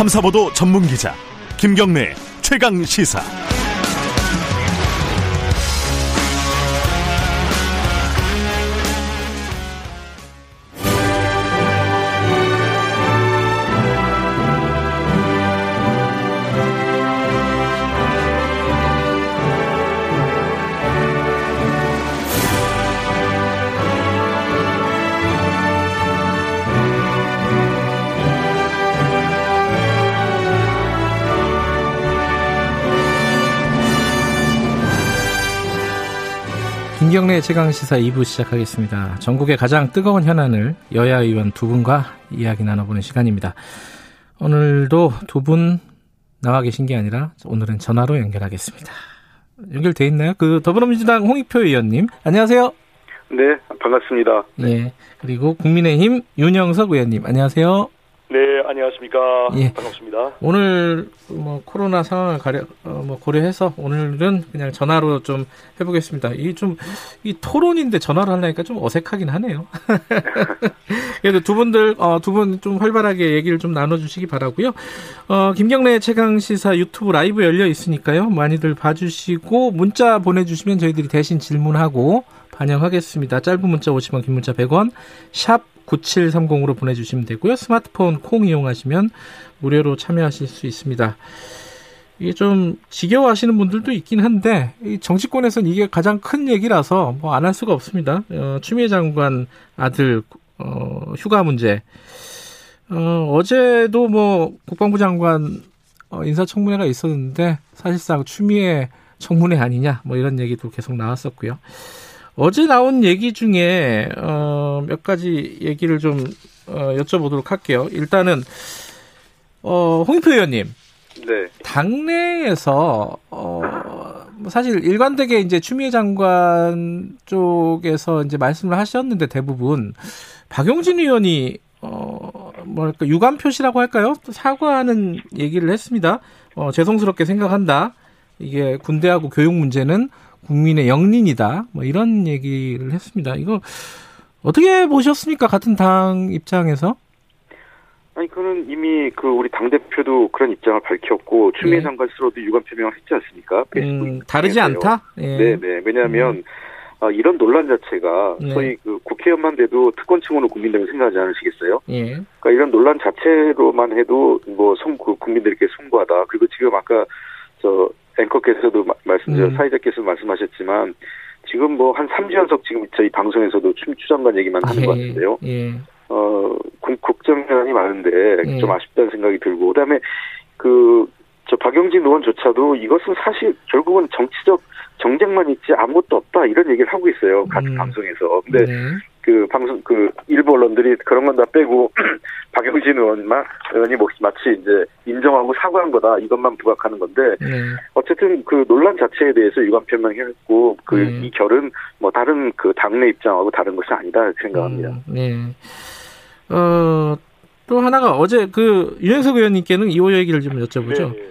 탐사보도 전문 기자 김경래 최강 시사. 최강시사 2부 시작하겠습니다. 전국의 가장 뜨거운 현안을 여야 의원 두 분과 이야기 나눠보는 시간입니다. 오늘도 두 분 나와 계신 게 아니라 오늘은 전화로 연결하겠습니다. 연결돼 있나요? 그 더불어민주당 홍익표 의원님 안녕하세요. 네, 반갑습니다. 네. 그리고 국민의힘 윤영석 의원님 안녕하세요. 네, 안녕하십니까. 예. 반갑습니다. 오늘 뭐 코로나 상황을 가려 어, 뭐 고려해서 오늘은 그냥 전화로 좀 해보겠습니다. 이 좀 이 토론인데 전화로 하려니까 좀 어색하긴 하네요. 그래도 두 분들 어, 두분 좀 활발하게 얘기를 좀 나눠주시기 바라고요. 어, 김경래 최강 시사 유튜브 라이브 열려 있으니까요. 많이들 봐주시고 문자 보내주시면 저희들이 대신 질문하고 반영하겠습니다. 짧은 문자 50원, 긴 문자 100원, 샵 9730으로 보내주시면 되고요. 스마트폰 콩 이용하시면 무료로 참여하실 수 있습니다. 이게 좀 지겨워하시는 분들도 있긴 한데 이 정치권에서는 이게 가장 큰 얘기라서 뭐 안 할 수가 없습니다. 어, 추미애 장관 아들 어, 휴가 문제. 어, 어제도 뭐 국방부 장관 어, 인사청문회가 있었는데 사실상 추미애 청문회 아니냐 뭐 이런 얘기도 계속 나왔었고요. 어제 나온 얘기 중에 어, 몇 가지 얘기를 좀 어, 여쭤보도록 할게요. 일단은 어, 홍익표 의원님. 네. 당내에서 어, 뭐 사실 일관되게 이제 추미애 장관 쪽에서 이제 말씀을 하셨는데 대부분 박용진 의원이 어 뭐랄까 유감 표시라고 할까요? 사과하는 얘기를 했습니다. 어, 죄송스럽게 생각한다. 이게 군대하고 교육 문제는 국민의 영린이다. 뭐 이런 얘기를 했습니다. 이거 어떻게 보셨습니까? 같은 당 입장에서? 아니, 그는 이미 그 우리 당 대표도 그런 입장을 밝혔고, 추미애 네. 장관 스스로도 유감 표명을 했지 않습니까? 음, 다르지. 않다? 예. 네네. 왜냐하면, 아, 이런 논란 자체가 네. 소위 그 국회의원만 돼도 특권층으으로 국민들을 생각하지 않으시겠어요? 예. 그러니까 이런 논란 자체로만 해도 뭐 송, 그 국민들께 송구하다. 그리고 지금 아까 저 앵커께서도 마- 말씀, 저 음. 사회자께서 말씀하셨지만 지금 뭐 한 3주 연속 지금 저희 방송에서도 추 장관 얘기만 하는 것 같은데요. 예. 어, 국, 국정 현안이 많은데 예. 좀 아쉽다는 생각이 들고 그다음에 그 저 박영진 의원조차도 이것은 사실 결국은 정치적 정쟁만 있지 아무것도 없다 이런 얘기를 하고 있어요. 같은 음. 방송에서. 근데 네. 그 방송 그 일부 언론들이 그런 건 다 빼고 박영진 의원만 의원이 뭐 마치 이제 인정하고 사과한 거다 이것만 부각하는 건데 네. 어쨌든 그 논란 자체에 대해서 유감 표명했고 그 음. 이 결은 뭐 다른 그 당내 입장하고 다른 것이 아니다 생각합니다. 음, 네. 어, 또 하나가 어제 그 유영석 의원님께는 이호 얘기를 좀 여쭤보죠. 네.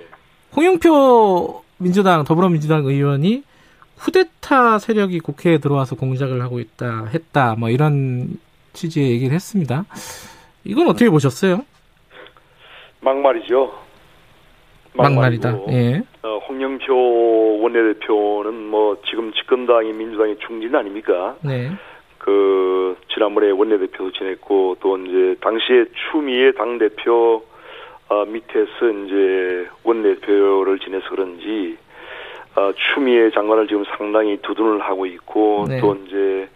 홍영표 민주당 더불어민주당 의원이 쿠데타 세력이 국회에 들어와서 공작을 하고 있다 했다 뭐 이런 취지의 얘기를 했습니다. 이건 어떻게 보셨어요? 막말이죠. 막말이다. 막말이고, 예. 어, 홍영표 원내대표는 뭐 지금 집권당이 민주당의 중진 아닙니까? 네. 그 지난번에 원내대표도 지냈고 또 이제 당시에 추미애 당 대표 어, 밑에서 이제 원내대표를 지내서 그런지 어, 추미애 장관을 지금 상당히 두둔을 하고 있고 네. 또 이제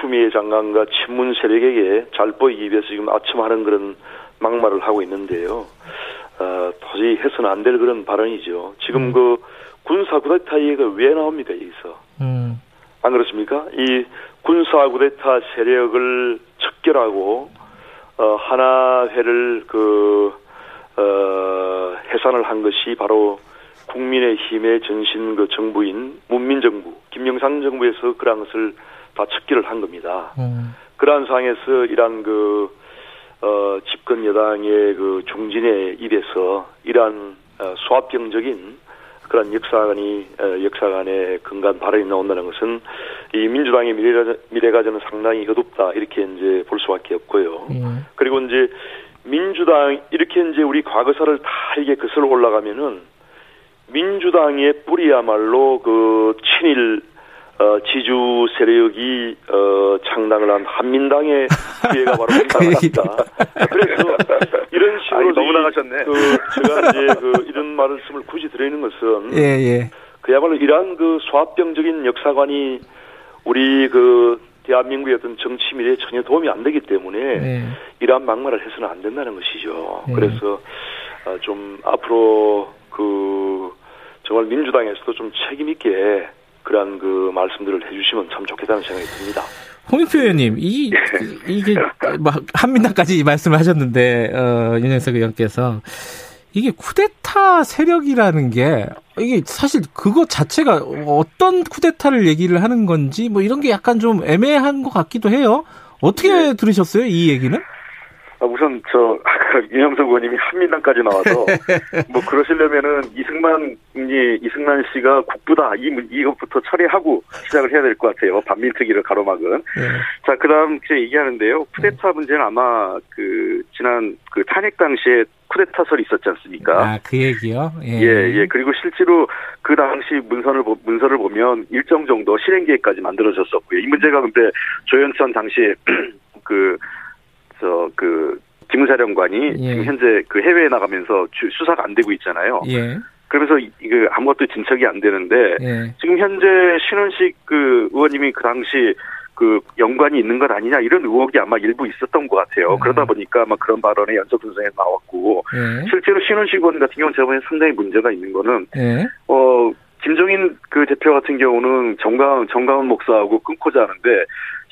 추미애 장관과 친문 세력에게 잘 보이기 위해서 지금 아첨하는 그런 막말을 하고 있는데요. 어, 도저히 해서는 안 될 그런 발언이죠. 지금 음. 그 군사 쿠데타 얘기가 왜 나옵니까 여기서? 음. 안 그렇습니까? 이 군사 구데타 세력을 척결하고 어, 하나회를 그 어, 해산을 한 것이 바로 국민의힘의 전신 그 정부인 문민정부 김영삼 정부에서 그러한 것을 다 척결을 한 겁니다. 음. 그러한 상황에서 이러한 그 어, 집권 여당의 그 중진의 입에서 이러한 어, 수합병적인 그런 역사관이 어, 역사관의 근간 발언이 나온다는 것은 이 민주당의 미래가, 미래가 저는 상당히 어둡다 이렇게 이제 볼 수밖에 없고요. 음. 그리고 이제 민주당 이렇게 이제 우리 과거사를 다 이게 거슬러 올라가면은 민주당의 뿌리야말로 그 친일 어, 지주 세력이 어, 창당을 한 한민당의 기회가 바로 민당입니다. 그래서 이런 식으로 아이, 너무 나가셨네. 그 제가 이제 그 이런 말씀을 굳이 드리는 것은 예, 예. 그야말로 이러한 그 소합병적인 역사관이 우리 그 대한민국의 어떤 정치 미래에 전혀 도움이 안 되기 때문에 예. 이러한 막말을 해서는 안 된다는 것이죠. 예. 그래서 어, 좀 앞으로 그 정말 민주당에서도 좀 책임 있게 그러한 그 말씀들을 해주시면 참 좋겠다는 생각이 듭니다. 홍익표 의원님, 이, 이게, 뭐, 한민당까지 말씀을 하셨는데, 어, 윤영석 의원께서, 이게 쿠데타 세력이라는 게, 이게 사실 그거 자체가 어떤 쿠데타를 얘기를 하는 건지, 뭐 이런 게 약간 좀 애매한 것 같기도 해요. 어떻게 네. 들으셨어요, 이 얘기는? 아, 우선 저 아까 윤영석 의원님이 한민당까지 나와서 뭐 그러시려면은 이승만이 이승만 씨가 국부다 이 문- 이것부터 처리하고 시작을 해야 될 것 같아요 반민특위를 가로막은 예. 자 그다음 이제 얘기하는데요 쿠데타 문제는 아마 그 지난 그 탄핵 당시에 쿠데타설이 있었지 않습니까? 아, 그 얘기요? 예. 예, 예. 그리고 실제로 그 당시 문서를, 보- 문서를 보면 일정 정도 실행 계획까지 만들어졌었고요. 이 문제가 근데 조현천 당시 그, 저, 그, 기무사령관이 예. 지금 현재 그 해외에 나가면서 주- 수사가 안 되고 있잖아요. 예. 그러면서 이- 이거 아무것도 진척이 안 되는데 예. 지금 현재 신원식 그 의원님이 그 당시 그 연관이 있는 것 아니냐 이런 의혹이 아마 일부 있었던 것 같아요. 음. 그러다 보니까 아마 그런 발언이 연속 분석에 나왔고 예. 실제로 신원식 의원 같은 경우는 보기엔 상당히 문제가 있는 거는 예. 어 김종인 그 대표 같은 경우는 정강 정강훈 목사하고 끊고 자는데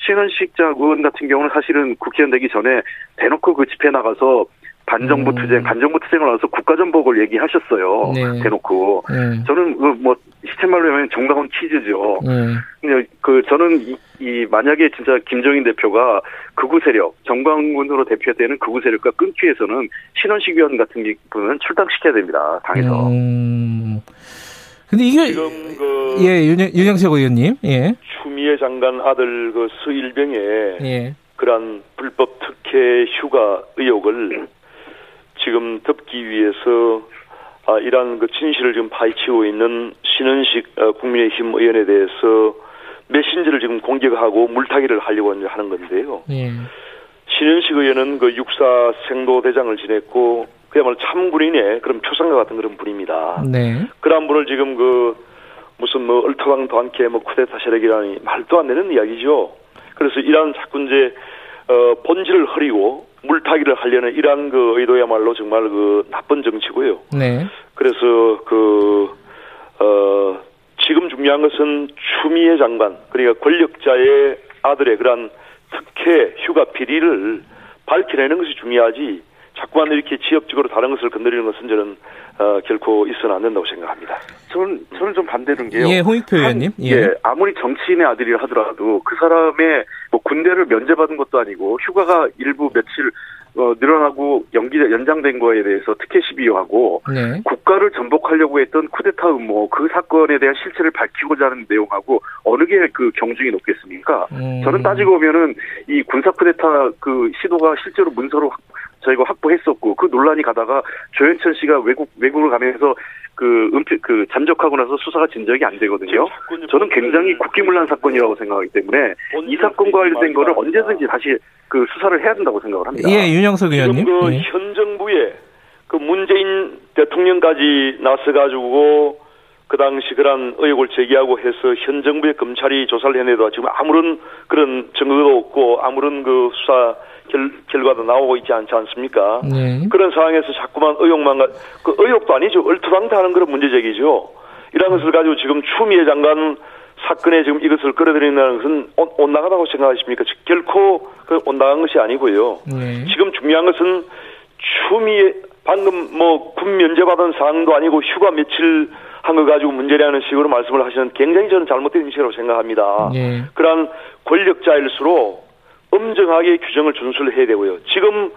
신원식 자 의원 같은 경우는 사실은 국회의원 되기 전에 대놓고 그 집회 나가서 반정부 음. 투쟁, 반정부 투쟁을 나와서 국가전복을 얘기하셨어요. 네. 대놓고. 예. 저는 그 뭐 시체 말로 하면 정강훈 키즈죠. 예. 근데 그 저는 이, 이 만약에 진짜 김종인 대표가 극우 세력, 정광훈으로 대표되는 극우 세력과 끊기 위해서는 신원식 의원 같은 분은 출당시켜야 됩니다. 당에서. 음. 근데 이게 지금 그 예, 윤영, 윤영석 의원님. 예. 추미애 장관 아들 그 서일병의 예. 그러한 불법 특혜 휴가 의혹을 지금 덮기 위해서 아, 이러한 그 진실을 지금 파헤치고 있는 신은식 어, 국민의힘 의원에 대해서 메신저를 지금 공격하고 물타기를 하려고 하는 건데요. 예. 신현식 의원은 그 육사 생도 대장을 지냈고 그야말로 참군인의 그런 표상과 같은 그런 분입니다. 네. 그런 분을 지금 그 무슨 뭐 얼토당도 않게 뭐 쿠데타 세력이라니 말도 안 되는 이야기죠. 그래서 이러한 자꾸 이제 어 본질을 흐리고 물타기를 하려는 이러한 그 의도야말로 정말 그 나쁜 정치고요. 네. 그래서 그, 어, 지금 중요한 것은 추미애 장관, 그러니까 권력자의 아들의 그러한 특혜 휴가 비리를 밝혀내는 것이 중요하지, 자꾸만 이렇게 지역적으로 다른 것을 건드리는 것은 저는, 어, 결코 있어는 안 된다고 생각합니다. 저는 저는 좀 반대는 게요. 예, 홍익표 의원님. 한- 예. 예, 아무리 정치인의 아들이라 하더라도 그 사람의 뭐 군대를 면제받은 것도 아니고 휴가가 일부 며칠 어, 늘어나고 연기 연장된 거에 대해서 특혜 시비하고 네. 국가를 전복하려고 했던 쿠데타 음모 그 사건에 대한 실체를 밝히고자 하는 내용하고 어느 게 그 경중이 높겠습니까? 음. 저는 따지고 보면은 이 군사 쿠데타 그 시도가 실제로 문서로 확- 저희가 확보했었고 그 논란이 가다가 조현천 씨가 외국 외국을 가면서 그 은폐 그 잠적하고 나서 수사가 진척이 안 되거든요. 저는 굉장히 국기문란 사건이라고 생각하기 때문에 이 사건과 관련된 거를 언제든지 다시 그 수사를 해야 된다고 생각을 합니다. 예, 윤영석 의원님. 그 예. 현 정부에 그 문재인 대통령까지 나서가지고 그 당시 그런 의혹을 제기하고 해서 현 정부의 검찰이 조사를 해내도 지금 아무런 그런 증거도 없고 아무런 그 수사 결, 결과도 나오고 있지 않지 않습니까? 네. 그런 상황에서 자꾸만 의혹만 가, 그 의혹도 아니죠. 얼토당토하는 그런 문제 제기죠. 이런 것을 가지고 지금 추미애 장관 사건에 지금 이것을 끌어들인다는 것은 온- 온당하다고 생각하십니까? 즉, 결코 그 온당한 것이 아니고요. 네. 지금 중요한 것은 추미애 방금 뭐 군 면제받은 상황도 아니고 휴가 며칠 한 거 가지고 문제라는 식으로 말씀을 하시는 굉장히 저는 잘못된 인식이라고 생각합니다. 예. 그러한 권력자일수록 엄정하게 규정을 준수를 해야 되고요. 지금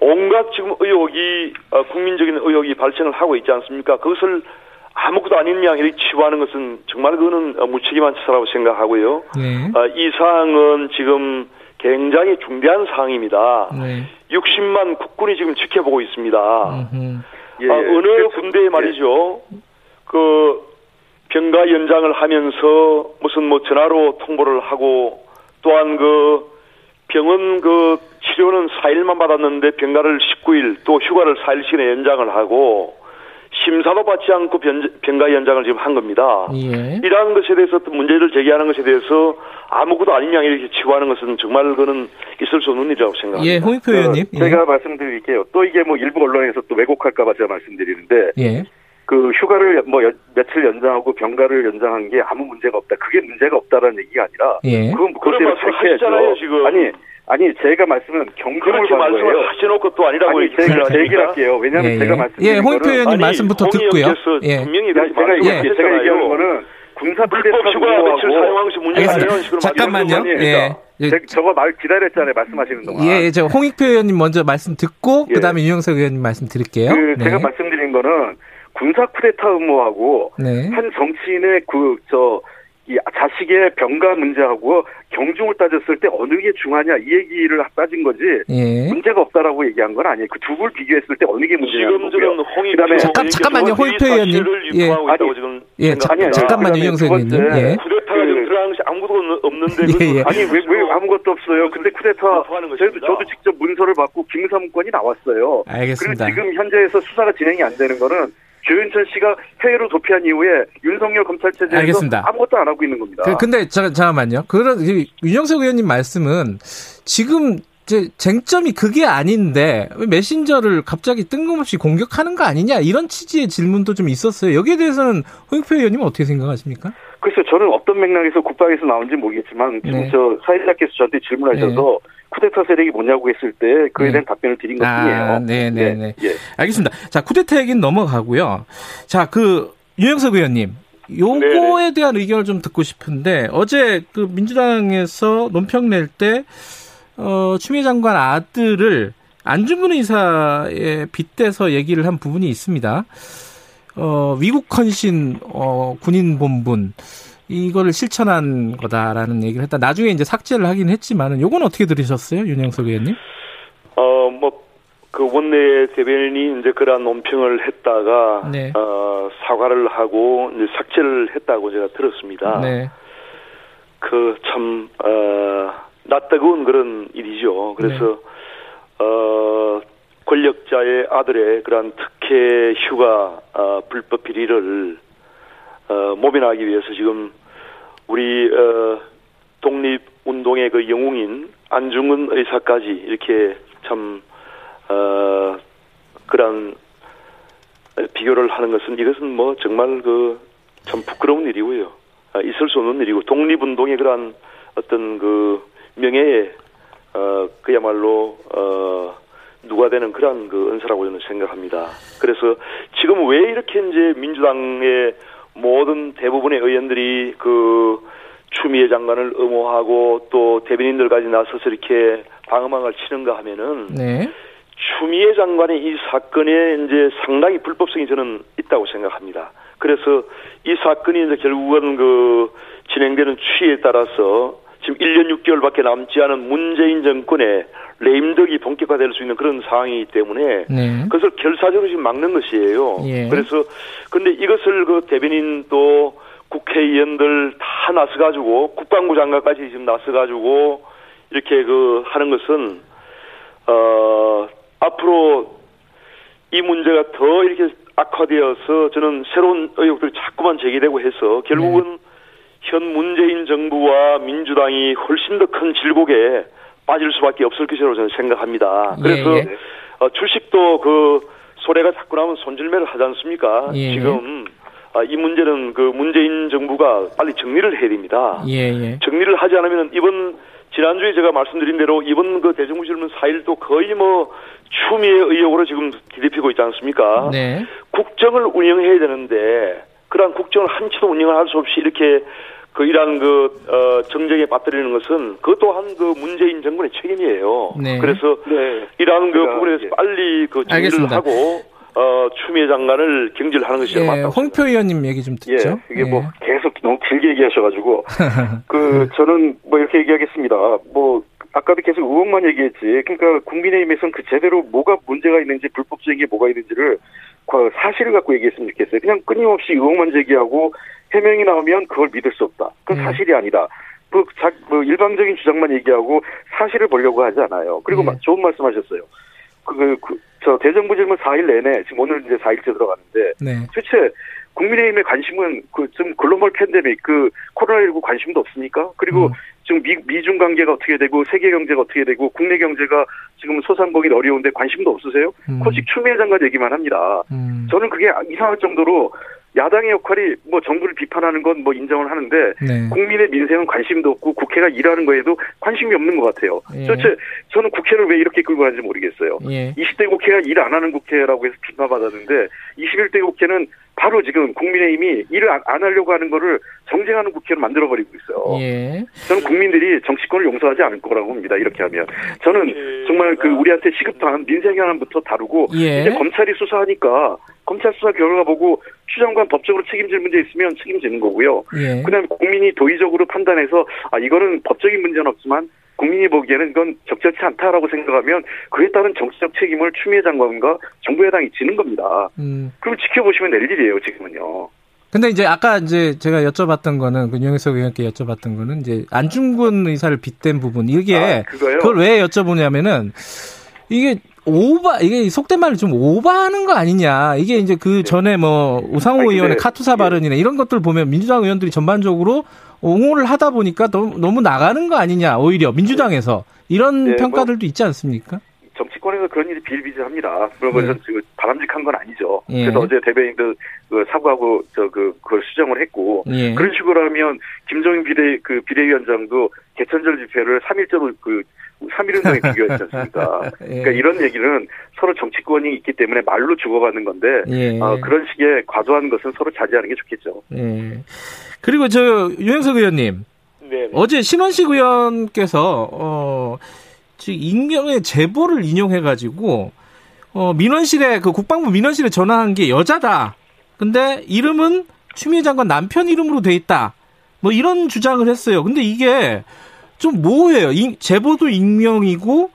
온갖 지금 의혹이 어, 국민적인 의혹이 발생을 하고 있지 않습니까? 그것을 아무것도 아닌 양 이렇게 치부하는 것은 정말 그거는 어, 무책임한 짓이라고 생각하고요. 네. 아, 이 사항은 지금 굉장히 중대한 사항입니다. 네. 60만 국군이 지금 지켜보고 있습니다. 음흠. 예, 아, 예. 어느 그래서- 군대에 말이죠. 그 병가 연장을 하면서 무슨 뭐 전화로 통보를 하고 또한 그 병원 그 치료는 4일만 받았는데 병가를 19일 또 휴가를 4일씩이나 연장을 하고 심사도 받지 않고 변- 병가 연장을 지금 한 겁니다. 예. 이러한 것에 대해서 또 문제를 제기하는 것에 대해서 아무것도 아닌 양 이렇게 치부하는 것은 정말 그는 있을 수 없는 일이라고 생각합니다. 예, 홍익표 의원님. 그 제가 말씀드릴게요. 또 이게 뭐 일부 언론에서 또 왜곡할까봐 제가 말씀드리는데 예. 그 휴가를 뭐 여- 며칠 연장하고 병가를 연장한 게 아무 문제가 없다. 그게 문제가 없다라는 얘기가 아니라 예. 그건 그대로 말씀 밝혀야죠. 하시잖아요, 지금. 아니 아니 제가 말씀은 경쟁을 그렇게 한 말씀을 거예요. 하셔놓고 또 아니라고 아니 제가 제 얘기를? 할게요. 왜냐하면 예, 제가 예. 말씀드린 예, 홍익표 거는 의원님 아니, 말씀부터 홍 듣고요. 예. 분명히 제가, 이렇게 제가, 얘기- 말씀하셨잖아요. 제가 얘기하는 거는 군사 불법 휴가 며칠 사용한 것이 문제가. 아니라는 식으로 잠깐만요. 예. 예. 제- 저거 말 기다렸잖아요. 말씀하시는 동안. 예, 저 홍익표 의원님 먼저 말씀 듣고 예. 그다음에 유영석 의원님 말씀 드릴게요. 그 네. 제가 말씀드린 거는 군사 쿠데타 음모하고 네. 한 정치인의 그 저 이 자식의 병가 문제하고 경중을 따졌을 때 어느 게 중하냐 이 얘기를 따진 거지 예. 문제가 없다라고 얘기한 건 아니에요. 그두걸 비교했을 때 어느 게 문제냐는 지금 거고요. 홍익표 그다음에 잠깐- 잠깐만요, 홍익표 의원님. 예. 아니, 지금 예, 자. 아니요. 잠깐만요, 번째, 의원님. 예. 쿠데타가 지금 그- 들어가는 것이 아무것도 없는데 예, 예. 아니 왜 왜 아무것도 없어요. 근데 쿠데타 저도. 저도 직접 문서를 받고 김사문건이 나왔어요. 알겠습니다. 그리고 지금 현재에서 수사가 진행이 안 되는 거는 조윤천 씨가 해외로 도피한 이후에 윤석열 검찰 체제에서 알겠습니다. 아무것도 안 하고 있는 겁니다. 그, 근데 자, 잠깐만요. 그런 그 윤영석 의원님 말씀은 지금 이제 쟁점이 그게 아닌데 왜 메신저를 갑자기 뜬금없이 공격하는 거 아니냐 이런 취지의 질문도 좀 있었어요. 여기에 대해서는 홍익표 의원님은 어떻게 생각하십니까? 글쎄요, 저는 어떤 맥락에서 국방에서 나온지 모르겠지만 지금 네. 저 사회자께서 저한테 질문하셔서 쿠데타 세력이 뭐냐고 했을 때 그에 네. 대한 답변을 드린 것 뿐이에요. 아, 네, 네, 네. 예. 알겠습니다. 자, 쿠데타 얘기는 넘어가고요. 자, 그 유영석 의원님. 요거에 대한 의견을 좀 듣고 싶은데 어제 그 민주당에서 논평 낼 때 어, 추미애 장관 아들을 안중근 의사에 빗대서 얘기를 한 부분이 있습니다. 어, 위국 헌신 어, 군인 본분 이거를 실천한 거다라는 얘기를 했다. 나중에 이제 삭제를 하긴 했지만은 요건 어떻게 들으셨어요, 윤영석 의원님? 어, 뭐, 그 원내 대변인이 이제 그러한 논평을 했다가, 네. 어, 사과를 하고, 이제 삭제를 했다고 제가 들었습니다. 네. 그, 참, 어, 낯뜨거운 그런 일이죠. 그래서, 네. 어, 권력자의 아들의 그러한 특혜 휴가, 어, 불법 비리를, 어, 모면하기 위해서 지금, 우리, 어, 독립 운동의 그 영웅인 안중근 의사까지 이렇게 참, 어, 그런 비교를 하는 것은 이것은 뭐 정말 그 참 부끄러운 일이고요. 아, 있을 수 없는 일이고 독립운동의 그러한 어떤 그 명예에 어, 그야말로 어, 누가 되는 그러한 그 은사라고 저는 생각합니다. 그래서 지금 왜 이렇게 이제 민주당의 모든 대부분의 의원들이 그 추미애 장관을 엄호하고 또 대변인들까지 나서서 이렇게 방어망을 치는가 하면은 네. 추미애 장관의 이 사건에 이제 상당히 불법성이 저는 있다고 생각합니다. 그래서 이 사건이 이제 결국은 그 진행되는 추이에 따라서 지금 1년 6개월밖에 남지 않은 문재인 정권의 레임덕이 본격화될 수 있는 그런 상황이기 때문에 네. 그것을 결사적으로 지금 막는 것이에요. 예. 그래서 근데 이것을 그 대변인 또 국회의원들 다 나서가지고 국방부 장관까지 지금 나서가지고 이렇게 그 하는 것은 어 앞으로 이 문제가 더 이렇게 악화되어서 저는 새로운 의혹들이 자꾸만 제기되고 해서 결국은 네. 현 문재인 정부와 민주당이 훨씬 더 큰 질곡에 빠질 수밖에 없을 것이라고 저는 생각합니다. 예, 그래서 예. 어, 주식도 그 소래가 자꾸 나면 손질매를 하지 않습니까? 예. 지금 아, 이 문제는 그 문재인 정부가 빨리 정리를 해야 됩니다. 예, 예. 정리를 하지 않으면 이번 지난주에 제가 말씀드린 대로 이번 그 대정부 질문 4일도 거의 뭐 추미애 의혹으로 지금 뒤집히고 있지 않습니까? 네. 국정을 운영해야 되는데 그러한 국정을 한치도 운영을 할 수 없이 이렇게 그 이러한 그 어, 정쟁에 빠뜨리는 것은 그 또한 그 문재인 정권의 책임이에요. 네. 그래서 네. 이러한 그 제가, 부분에서 예. 빨리 그 정리를 알겠습니다. 하고 어, 추미애 장관을 경질하는 것이 예, 맞다고 홍표 의원님 얘기 좀 예, 듣죠. 이게 뭐 계속 너무 길게 얘기하셔가지고 그 저는 뭐 이렇게 얘기하겠습니다. 뭐 아까도 계속 의혹만 얘기했지. 그러니까 국민의힘에서는 그 제대로 뭐가 문제가 있는지 불법적인 게 뭐가 있는지를 사실을 갖고 얘기했으면 좋겠어요. 그냥 끊임없이 의혹만 제기하고 해명이 나오면 그걸 믿을 수 없다. 그건 음. 사실이 아니다. 그, 자, 그 일방적인 주장만 얘기하고 사실을 보려고 하지 않아요. 그리고 네. 좋은 말씀하셨어요. 그, 그, 그, 저 대정부 질문 4일 내내 지금 오늘 이제 4일째 들어가는데 네. 도대체 국민의힘의 관심은 그 좀 글로벌 팬데믹 그 코로나19 관심도 없습니까? 그리고 음. 지금 미, 미중 관계가 어떻게 되고 세계 경제가 어떻게 되고 국내 경제가 지금 소상공인 어려운데 관심도 없으세요? 음. 코식 추미애 장관 얘기만 합니다. 음. 저는 그게 이상할 정도로 야당의 역할이 뭐 정부를 비판하는 건 뭐 인정을 하는데 네. 국민의 민생은 관심도 없고 국회가 일하는 거에도 관심이 없는 것 같아요. 예. 도대체 저는 국회를 왜 이렇게 끌고 가는지 모르겠어요. 예. 20대 국회가 일 안 하는 국회라고 해서 비판받았는데 21대 국회는 바로 지금 국민의힘이 일을 안, 하려고 하는 거를 정쟁하는 국회로 만들어버리고 있어요. 예. 저는 국민들이 정치권을 용서하지 않을 거라고 봅니다. 이렇게 하면. 저는 예. 정말 그 우리한테 시급한 민생 현안부터 다루고 예. 이제 검찰이 수사하니까 검찰 수사 결과 보고 추 장관 법적으로 책임질 문제 있으면 책임지는 거고요. 예. 그다음에 국민이 도의적으로 판단해서 아 이거는 법적인 문제는 없지만 국민이 보기에는 이건 적절치 않다라고 생각하면 그에 따른 정치적 책임을 추미애 장관과 정부 여당이 지는 겁니다. 음. 그럼 지켜보시면 될 일이에요, 지금은요. 근데 이제 아까 이제 제가 여쭤봤던 거는 그 윤영석 의원께 여쭤봤던 거는 이제 안중근 의사를 빗댄 부분 이게 아, 그걸 왜 여쭤보냐면은 이게 오바 이게 속된 말로 좀 오바하는 거 아니냐 이게 이제 그 네. 전에 뭐 우상호 아니, 의원의 카투사 예. 발언이나 이런 것들 보면 민주당 의원들이 전반적으로 옹호를 하다 보니까 너무, 너무 나가는 거 아니냐 오히려 민주당에서 이런 네, 뭐 평가들도 뭐 있지 않습니까? 정치권에서 그런 일이 비일비재합니다. 그러면 네. 지금 바람직한 건 아니죠. 예. 그래서 어제 대변인도 그 사과하고 저 그 그걸 수정을 했고 예. 그런 식으로 하면 김종인 비대 그 비대위원장도 개천절 집회를 3일째로 그 3.1운동에 비교했지 않습니까? 예. 그러니까 이런 얘기는 서로 정치권이 있기 때문에 말로 주고받는 건데, 예. 어, 그런 식의 과도한 것은 서로 자제하는 게 좋겠죠. 예. 그리고 저, 유영석 의원님. 네. 어제 신원식 의원께서, 어, 지금 익명의 제보를 인용해 가지고, 어, 민원실에, 그 국방부 민원실에 전화한 게 여자다. 근데 이름은 추미애 장관 남편 이름으로 돼 있다. 뭐 이런 주장을 했어요. 근데 이게 좀 모호해요. 제보도 익명이고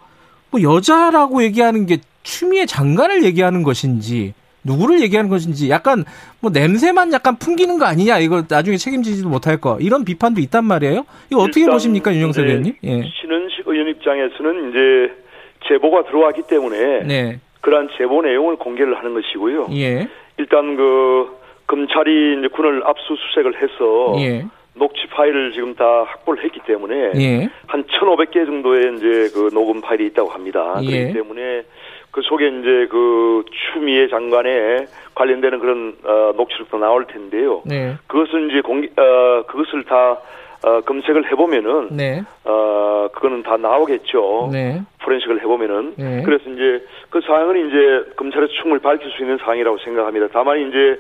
뭐 여자라고 얘기하는 게 추미애 장관을 얘기하는 것인지 누구를 얘기하는 것인지 약간 뭐 냄새만 약간 풍기는 거 아니냐 이거 나중에 책임지지도 못할 거 이런 비판도 있단 말이에요. 이거 어떻게 보십니까 윤영석 의원님? 예. 신은식 의원 입장에서는 이제 제보가 들어왔기 때문에 네. 그러한 제보 내용을 공개를 하는 것이고요. 예. 일단 그 검찰이 이제 군을 압수수색을 해서 예. 녹취 파일을 지금 다 확보를 했기 때문에 예. 한 1,500개 정도의 이제 그 녹음 파일이 있다고 합니다. 예. 그렇기 때문에 그 속에 이제 그 추미애 장관에 관련되는 그런 어, 녹취록도 나올 텐데요. 네. 그것은 이제 공개 어, 그것을 다 어, 검색을 해보면은 네. 어 그거는 다 나오겠죠. 네. 포렌식을 해보면은 네. 그래서 이제 그 사항은 이제 검찰에서 충분히 밝힐 수 있는 사항이라고 생각합니다. 다만 이제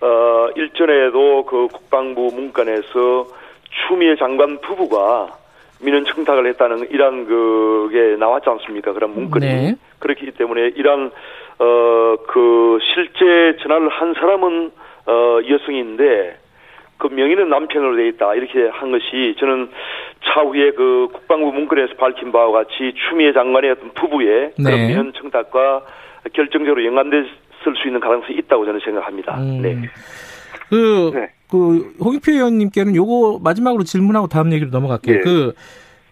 어, 일전에도 그 국방부 문건에서 추미애 장관 부부가 민원 청탁을 했다는 이런 그게 나왔지 않습니까? 그런 문건이. 네. 그렇기 때문에 이런, 어, 그 실제 전화를 한 사람은, 어, 여성인데, 그 명의는 남편으로 돼 있다. 이렇게 한 것이 저는 차후에 그 국방부 문건에서 밝힌 바와 같이 추미애 장관의 어떤 부부의 네. 그런 민원 청탁과 결정적으로 연관될 쓸 수 있는 가능성이 있다고 저는 생각합니다. 음. 네. 그, 네. 그, 홍익표 의원님께는 요거 마지막으로 질문하고 다음 얘기로 넘어갈게요. 네. 그,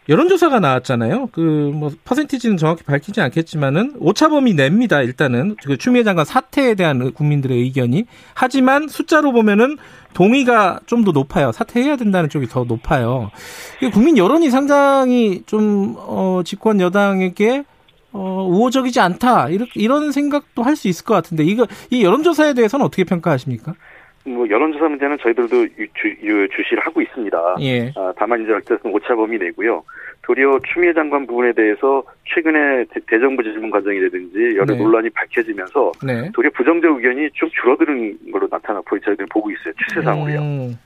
여론조사가 나왔잖아요. 그, 뭐, 퍼센티지는 정확히 밝히지 않겠지만은, 오차범위 냅니다, 일단은. 그 추미애 장관 사태에 대한 국민들의 의견이. 하지만 숫자로 보면은, 동의가 좀 더 높아요. 사퇴해야 된다는 쪽이 더 높아요. 국민 여론이 상당히 좀, 어, 집권 여당에게 어, 우호적이지 않다 이런 이런 생각도 할 수 있을 것 같은데 이거 이 여론조사에 대해서는 어떻게 평가하십니까? 뭐 여론조사 문제는 저희들도 유, 주, 주시를 하고 있습니다. 예. 아, 다만 이제 어쨌든 오차범위 내고요. 도리어 추미애 장관 부분에 대해서 최근에 대, 정부 질문 과정이라든지 여러 네. 논란이 밝혀지면서 네. 도리어 부정적 의견이 좀 줄어드는 걸로 나타나고 저희들 보고 있어요. 추세상으로요. 음.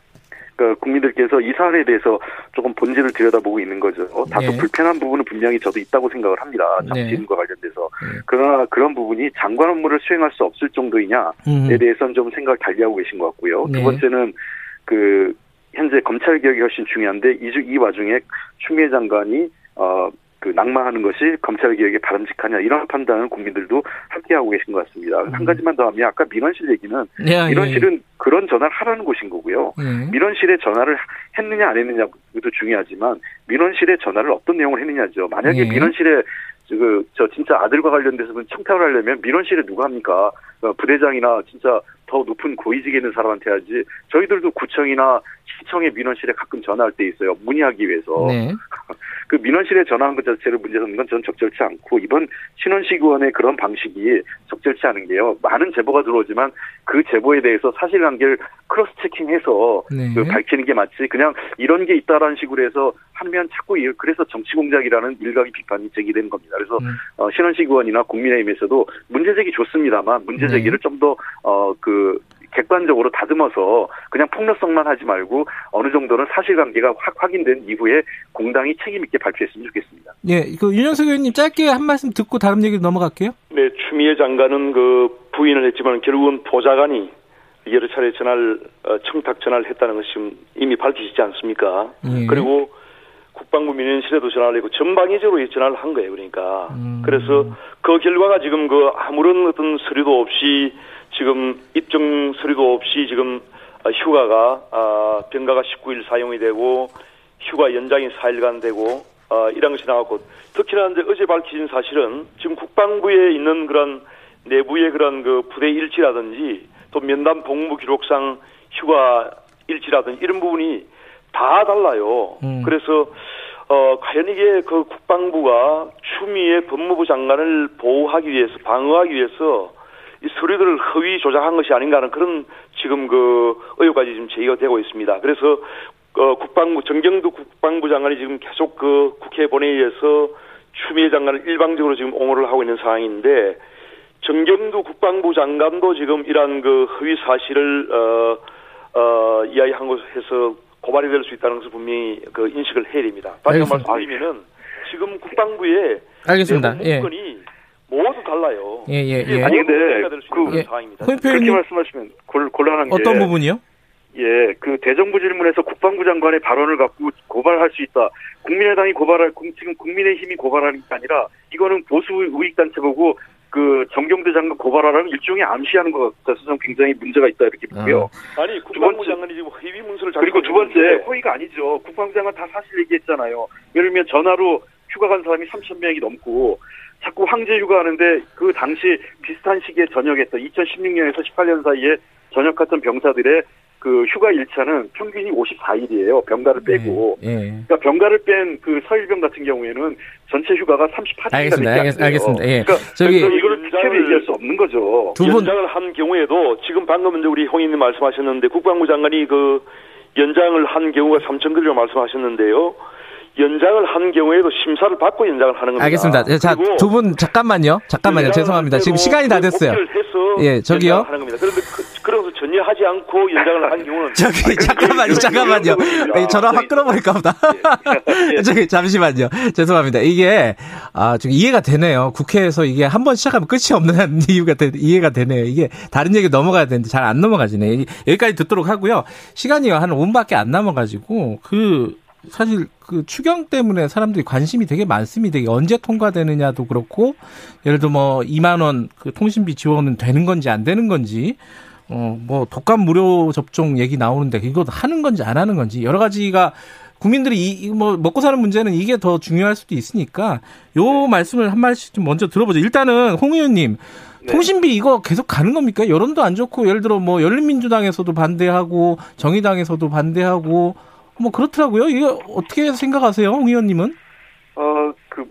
그러니까 국민들께서 이 사안에 대해서 조금 본질을 들여다보고 있는 거죠. 어, 다소 네. 불편한 부분은 분명히 저도 있다고 생각을 합니다. 정치인과 네. 관련돼서. 네. 그러나 그런 부분이 장관 업무를 수행할 수 없을 정도이냐에 대해서는 좀 생각을 달리하고 계신 것 같고요. 두 네. 번째는 그 현재 검찰 개혁이 훨씬 중요한데 이, 이 와중에 추미애 장관이 어 그 낙마하는 것이 검찰 개혁에 바람직하냐 이런 판단을 국민들도 함께 하고 계신 것 같습니다. 음. 한 가지만 더 하면 아까 민원실 얘기는 예, 민원실은 그런 전화를 하라는 곳인 거고요. 예. 민원실에 전화를 했느냐 안 했느냐도 중요하지만 민원실에 전화를 어떤 내용을 했느냐죠. 만약에 예. 민원실에 그, 저, 진짜 아들과 관련돼서 청탁을 하려면 민원실에 누가 합니까? 어, 부대장이나 진짜 더 높은 고위직에 있는 사람한테 하지. 저희들도 구청이나 시청의 민원실에 가끔 전화할 때 있어요. 문의하기 위해서. 네. 그 민원실에 전화한 것 자체를 문제 삼는 건 저는 적절치 않고 이번 신원식 의원의 그런 방식이 적절치 않은 게요. 많은 제보가 들어오지만 그 제보에 대해서 사실관계를 cross checking해서 네. 그 밝히는 게 맞지 그냥 이런 게 있다라는 식으로 해서 하면 자꾸 일- 그래서 정치 공작이라는 일각의 비판이 제기되는 겁니다. 그래서 음. 어, 신원식 의원이나 국민의힘에서도 문제 제기 좋습니다만 문제 네. 제기를 좀더어그 객관적으로 다듬어서 그냥 폭력성만 하지 말고 어느 정도는 사실관계가 확 확인된 이후에 공당이 책임 있게 발표했으면 좋겠습니다. 예, 그 윤영석 의원님 짧게 한 말씀 듣고 다른 얘기로 넘어갈게요. 네, 추미애 장관은 그 부인을 했지만 결국은 보좌관이 여러 차례 전화를 어, 청탁 전화를 했다는 것이 지금 이미 밝히시지 않습니까? 예. 그리고 국방부 민원실에도 전화를 했고 전방위적으로 전화를 한 거예요. 그러니까 음. 그래서 그 결과가 지금 그 아무런 어떤 서류도 없이 지금 입증 서류도 없이 지금 어, 휴가가 아, 병가가 19일 사용이 되고 휴가 연장이 4일간 되고 어, 이런 것이 나왔고 특히나 이제 어제 밝혀진 사실은 지금 국방부에 있는 그런 내부의 그런 그 부대 일지라든지 또 면담 복무 기록상 휴가 일지라든지 이런 부분이 다 달라요. 음. 그래서 어 과연 이게 그 국방부가 추미애 법무부 장관을 보호하기 위해서 방어하기 위해서 이 서류들을 허위 조작한 것이 아닌가 하는 그런 지금 그 의혹까지 지금 제기가 되고 있습니다. 그래서 어 국방부 정경두 국방부 장관이 지금 계속 그 국회 본회의에서 추미애 장관을 일방적으로 지금 옹호를 하고 있는 상황인데 정경두 국방부 장관도 지금 이러한 그 허위 사실을 어, 어, 이야기한 것에서 고발이 될 수 있다는 것을 분명히 그 인식을 해야 됩니다. 다시 한번 알겠습니다. 말씀드리면은 지금 국방부의 알겠습니다. 예. 모두 달라요. 예, 예, 예. 아니, 근데 그- 예. 그렇게 의원님 말씀하시면 곤- 곤란한 게 어떤 부분이요? 예, 그 대정부 질문에서 국방부 장관의 발언을 갖고 고발할 수 있다. 국민의당이 고발할 국- 지금 국민의힘이 고발하는 게 아니라 이거는 보수 우익 단체 보고 그 정경대 장관 고발하라는 일종의 암시하는 것 같아서 저는 굉장히 문제가 있다 이렇게 보고요. 아 니 국방부 번째- 장관이 지금 회의 문서를 그리고 두 번째 작성했는데 허위가 아니죠. 국방부 장관 다 사실 얘기했잖아요. 예를 들면 전화로 휴가 간 사람이 3천 명이 넘고 자꾸 황제 휴가하는데 그 당시 비슷한 시기에 전역했던 2016년에서 18년 사이에 전역했던 병사들의 그 휴가 일차는 평균이 54일이에요. 병가를 빼고. 예. 예. 그러니까 병가를 뺀 그 서일병 같은 경우에는 전체 휴가가 38일이나 알겠습니다. 알겠- 알겠습니다. 예. 그러니까 저기- 이거를 특혜로 얘기할 수 없는 거죠. 두 분, 연장을 한 경우에도 지금 방금 이제 우리 홍의님 말씀하셨는데 국방부 장관이 그 연장을 한 경우가 3천 글이라고 말씀하셨는데요. 연장을 한 경우에도 심사를 받고 연장을 하는 겁니다. 알겠습니다. 예, 자, 두 분 잠깐만요. 잠깐만요. 죄송합니다. 할 지금 시간이 다그 됐어요. 예, 저기요. 하는 겁니다. 그런데 그, 그래서 전혀 하지 않고 연장을 한 경우는 저기 잠깐만요, 잠깐만요. 이 전화 확 끊어버릴까 보다. 저기 잠시만요. 죄송합니다. 이게 아 좀 이해가 되네요. 국회에서 이게 한 번 시작하면 끝이 없는 이유가 되, 이해가 되네요. 이게 다른 얘기 넘어가야 되는데 잘 안 넘어가지네. 요 여기까지 듣도록 하고요. 시간이 한 5분밖에 안 남아가지고 그 사실 그 추경 때문에 사람들이 관심이 되게 많습니다. 이게 언제 통과되느냐도 그렇고 예를 들어 뭐 2만 원 그 통신비 지원은 되는 건지 안 되는 건지 어, 뭐, 독감 무료 접종 얘기 나오는데, 이거 하는 건지 안 하는 건지, 여러 가지가, 국민들이 이, 이 뭐, 먹고 사는 문제는 이게 더 중요할 수도 있으니까, 요 말씀을 한 말씩 좀 먼저 들어보죠. 일단은, 홍 의원님, 네. 통신비 이거 계속 가는 겁니까? 여론도 안 좋고, 예를 들어 뭐, 열린민주당에서도 반대하고, 정의당에서도 반대하고, 뭐, 그렇더라고요. 이거 어떻게 생각하세요, 홍 의원님은? 어, 그,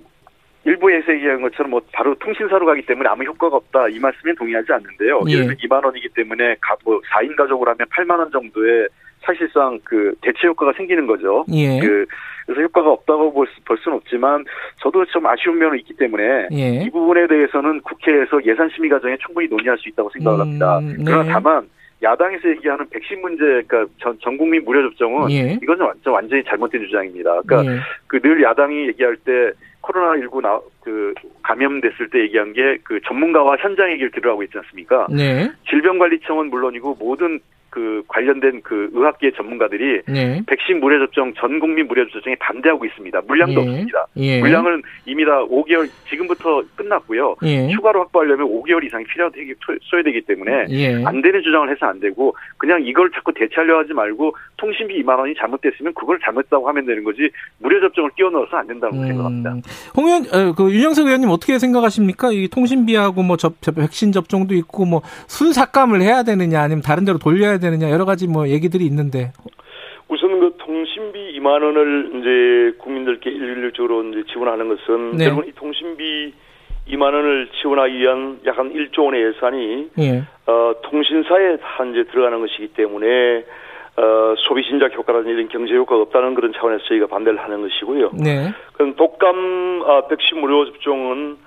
일부에서 얘기한 것처럼 뭐 바로 통신사로 가기 때문에 아무 효과가 없다. 이 말씀에 동의하지 않는데요. 예. 예를 들어 2만 원이기 때문에 가, 뭐 4인 가족으로 하면 8만 원 정도의 사실상 그 대체 효과가 생기는 거죠. 예. 그, 그래서 효과가 없다고 볼, 수, 볼 수는 없지만 저도 좀 아쉬운 면은 있기 때문에 예. 이 부분에 대해서는 국회에서 예산 심의 과정에 충분히 논의할 수 있다고 생각을 합니다. 음, 네. 그러나 다만 야당에서 얘기하는 백신 문제, 그러니까 전, 전 국민 무료 접종은 예. 이건 완전 완전히 잘못된 주장입니다. 그러니까 예. 그늘 야당이 얘기할 때 코로나 19 나, 그 감염됐을 때 얘기한 게 그 전문가와 현장 얘기를 들으라고 했지 않습니까? 네. 질병관리청은 물론이고 모든 그 관련된 그 의학계 전문가들이 예. 백신 무료 접종 전 국민 무료 접종에 반대하고 있습니다. 물량도 예. 없습니다. 예. 물량은 이미 다 5개월 지금부터 끝났고요. 예. 추가로 확보하려면 5개월 이상이 필요하기 소요되기 때문에 예. 안 되는 주장을 해서 안 되고 그냥 이걸 자꾸 대체하려 하지 말고 통신비 2만 원이 잘못됐으면 그걸 잘못했다고 하면 되는 거지 무료 접종을 끼워 넣어서 안 된다고 생각합니다. 음, 홍 의원, 어, 그 윤영석 의원님 어떻게 생각하십니까? 이 통신비하고 뭐 접, 접- 백신 접종도 있고 뭐 순삭감을 해야 되느냐 아니면 다른 데로 돌려야 되느냐 여러 가지 뭐 얘기들이 있는데. 우선 그 통신비 2만 원을 이제 국민들께 일률적으로 이제 지원하는 것은 네. 결국은 이 통신비 2만 원을 지원하기 위한 약 한 1조 원의 예산이 예. 어, 통신사에 다 이제 들어가는 것이기 때문에 어, 소비 신작 효과라든지 이런 경제 효과가 없다는 그런 차원에서 저희가 반대를 하는 것이고요. 네. 그럼 독감 아, 백신 무료 접종은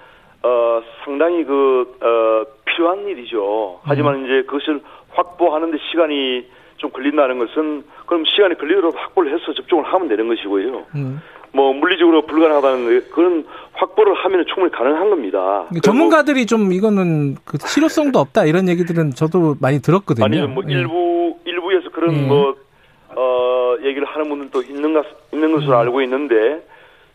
어, 상당히 그 어, 필요한 일이죠. 하지만 이제 그것을 확보하는데 시간이 좀 걸린다는 것은 그럼 시간이 걸리더라도 확보를 해서 접종을 하면 되는 것이고요. 음. 뭐 물리적으로 불가능하다는 게 그런 확보를 하면 충분히 가능한 겁니다. 전문가들이 좀 이거는 그 실효성도 없다 이런 얘기들은 저도 많이 들었거든요. 아니면 뭐 예. 일부 일부에서 그런 예. 뭐 어, 얘기를 하는 분들도 있는 것 있는 음. 것으로 알고 있는데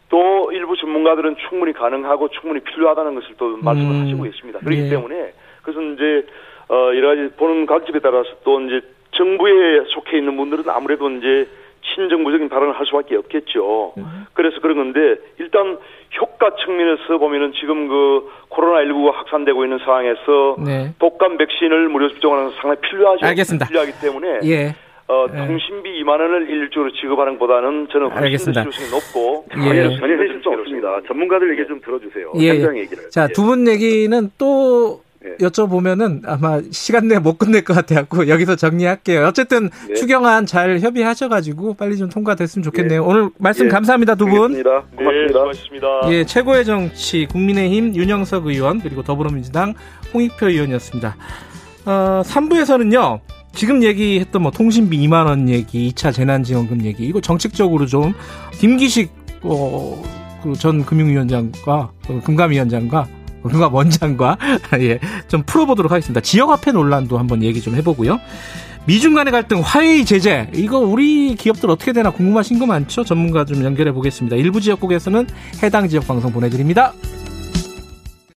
또 일부 전문가들은 충분히 가능하고 충분히 필요하다는 것을 또 말씀을 음. 하시고 있습니다. 그렇기 예. 때문에 그것은 이제 어, 여러 가지 보는 관점에 따라서 또 이제 정부에 속해 있는 분들은 아무래도 이제 친정부적인 발언을 할 수밖에 없겠죠. 음. 그래서 그런 건데 일단 효과 측면에서 보면은 지금 그 코로나 19가 확산되고 있는 상황에서 네. 독감 백신을 무료 접종하는 건 상당히 필요하죠. 알겠습니다. 필요하기 때문에 예. 어, 예. 통신비 2만 원을 일주로 지급하는 것보다는 저는 훨씬 알겠습니다. 더 실효성이 높고 예. 전혀, 전혀 해줄 수 없습니다. 전문가들 얘기 좀 들어주세요. 예. 현장 얘기를. 자, 예. 두분 얘기는 또 예. 여쭤보면은 아마 시간 내에 못 끝낼 것 같아갖고 여기서 정리할게요. 어쨌든 네. 추경안 잘 협의하셔가지고 빨리 좀 통과됐으면 좋겠네요. 예. 오늘 말씀 예. 감사합니다, 두 분. 알겠습니다. 네, 고맙습니다. 수고하셨습니다. 예, 최고의 정치 국민의힘 윤영석 의원 그리고 더불어민주당 홍익표 의원이었습니다. 어, 3부에서는요. 지금 얘기했던 뭐 통신비 2만 원 얘기, 2차 재난지원금 얘기 이거 정책적으로 좀 김기식 어, 그전 금융위원장과 어, 금감위원장과 어, 금감 원장과 예, 좀 풀어보도록 하겠습니다. 지역화폐 논란도 한번 얘기 좀 해보고요. 미중 간의 갈등 화해의 제재 이거 우리 기업들 어떻게 되나 궁금하신 거 많죠? 전문가 좀 연결해 보겠습니다. 일부 지역국에서는 해당 지역 방송 보내드립니다.